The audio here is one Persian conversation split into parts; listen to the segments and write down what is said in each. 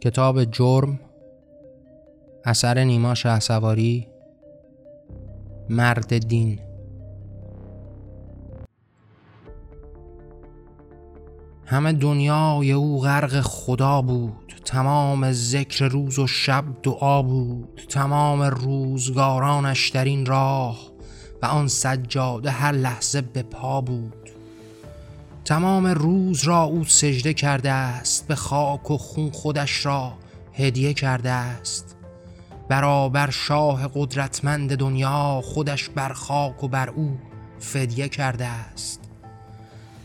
کتاب جرم اثر نیما شهسواری مرد دین. همه دنیای او غرق خدا بود تمام ذکر روز و شب دعا بود تمام روزگارانش در این راه و آن سجاده هر لحظه به پا بود. تمام روز را او سجده کرده است به خاک و خون خودش را هدیه کرده است. برابر شاه قدرتمند دنیا خودش بر خاک و بر او فدیه کرده است.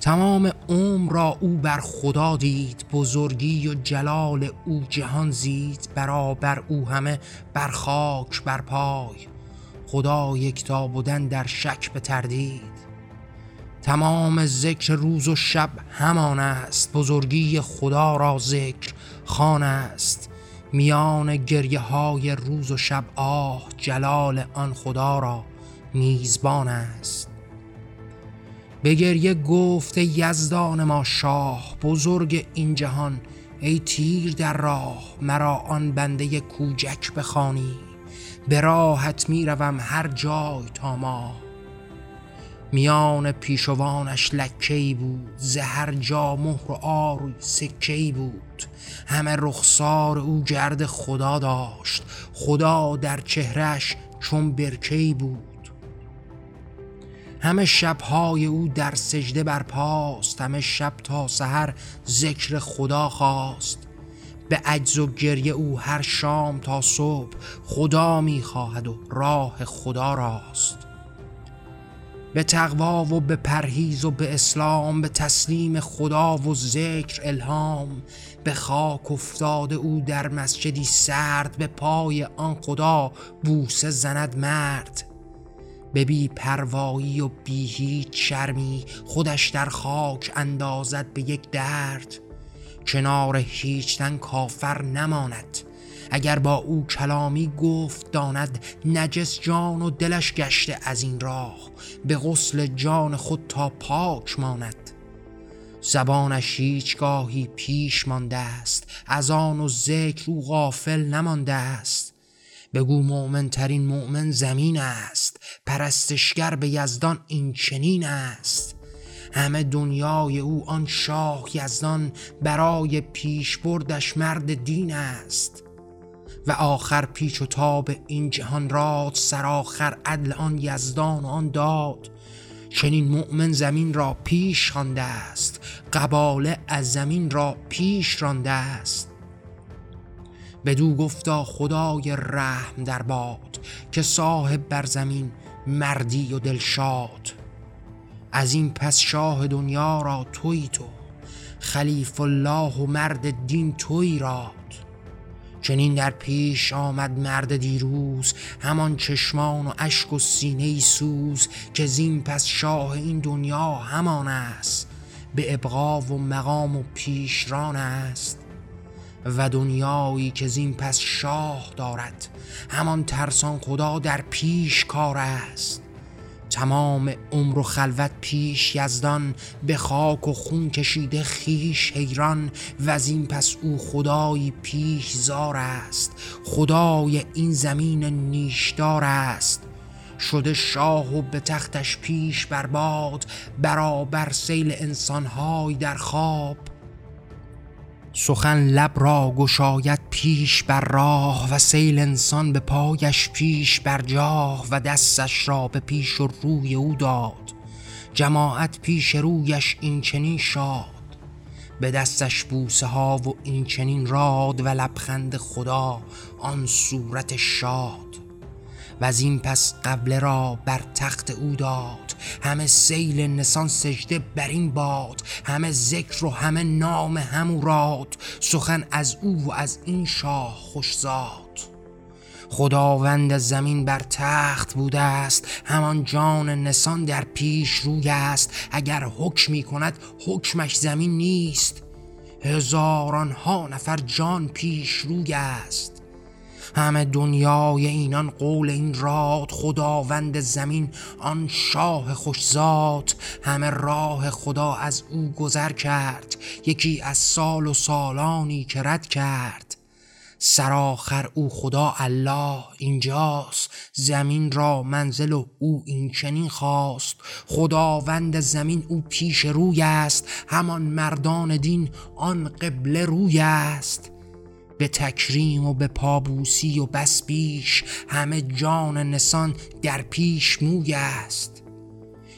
تمام عمر را او بر خدا دید بزرگی و جلال او جهان زید برابر او همه بر خاک بر پای. خدا یکتا بودن در شک به تردید تمام ذکر روز و شب همان است. بزرگی خدا را ذکر خان است. میان گریه های روز و شب آه جلال آن خدا را میزبان است. به گریه گفت یزدان ما شاه بزرگ این جهان ای تیر در راه مرا آن بنده کوجک بخوانی. به راحت می‌روم هر جای تا ما میان پیشوانش لکهی بود زهر جا مهر و آروی سکهی بود. همه رخسار او گرد خدا داشت خدا در چهرش چون برکهی بود. همه شبهای او در سجده برپاست همه شب تا سحر ذکر خدا خواست. به عجز و گریه او هر شام تا صبح خدا می‌خواهد و راه خدا راست. به تقوا و به پرهیز و به اسلام به تسلیم خدا و ذکر الهام. به خاک افتاده او در مسجدی سرد به پای آن خدا بوسه زند مرد. به بی پروایی و بی هیچ شرمی خودش در خاک اندازد به یک درد. کنار هیچ تن کافر نماند. اگر با او کلامی گفت داند نجس جان و دلش گشته از این راه به غسل جان خود تا پاک ماند. زبانش هیچگاهی پیش مانده است از آن و ذکر او غافل نمانده است. بگو مؤمن ترین مؤمن زمین است پرستشگر به یزدان این چنین است. همه دنیای او آن شاه یزدان برای پیش بردش مرد دین است. و آخر پیچ و تاب این جهان راد سرآخر عدل آن یزدان آن داد. چنین مؤمن زمین را پیش خوانده است قباله از زمین را پیش رانده است. بدو گفتا خدای رحم در باد که صاحب بر زمین مردی و دلشاد از این پس شاه دنیا را توی تو خلیف الله و مرد دین توی راد. چنین در پیش آمد مرد دیروز همان چشمان و اشک و سینه سوز که زین پس شاه این دنیا همان است به ابقا و مقام و پیشران است. و دنیایی که زین پس شاه دارد همان ترسان خدا در پیش کار است. تمام عمر و خلوت پیش یزدان به خاک و خون کشیده خیش حیران. و از این پس او خدایی پیش زار است. خدای این زمین نیشدار است. شده شاه و به تختش پیش برباد. برابر سیل انسانهای در خواب. سخن لب را گشاید پیش بر راه و سیل انسان به پایش پیش بر جاه و دستش را به پیش و روی او داد. جماعت پیش رویش این چنین شاد. به دستش بوسه ها و این چنین راد و لبخند خدا آن صورت شاد. و از این پس قبله را بر تخت او داد. همه سیل نسان سجده بر این باد. همه ذکر و همه نام همو راد. سخن از او و از این شاه خوشزاد خداوند زمین بر تخت بوده است. همان جان نسان در پیش روی است. اگر حکمی کند حکمش زمین نیست. هزاران ها نفر جان پیش روی است. همه دنیای اینان قول این راد خداوند زمین آن شاه خوشزاد. همه راه خدا از او گذر کرد یکی از سال و سالانی که رد کرد. سرآخر او خدا الله اینجاست زمین را منزل و او این چنین خواست. خداوند زمین او پیش روی است همان مردان دین آن قبله روی است. به تکریم و به پابوسی و بس بیش همه جان نسان در پیش موی است.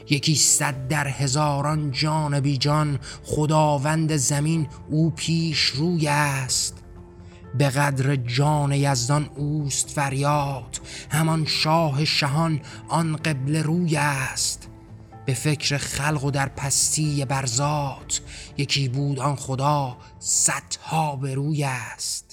یکی صد در هزاران جان بی جان خداوند زمین او پیش روی است. به قدر جان یزدان اوست فریاد همان شاه شهان آن قبله روی است. به فکر خلق و در پستی برزات یکی بود آن خدا صدها به روی است.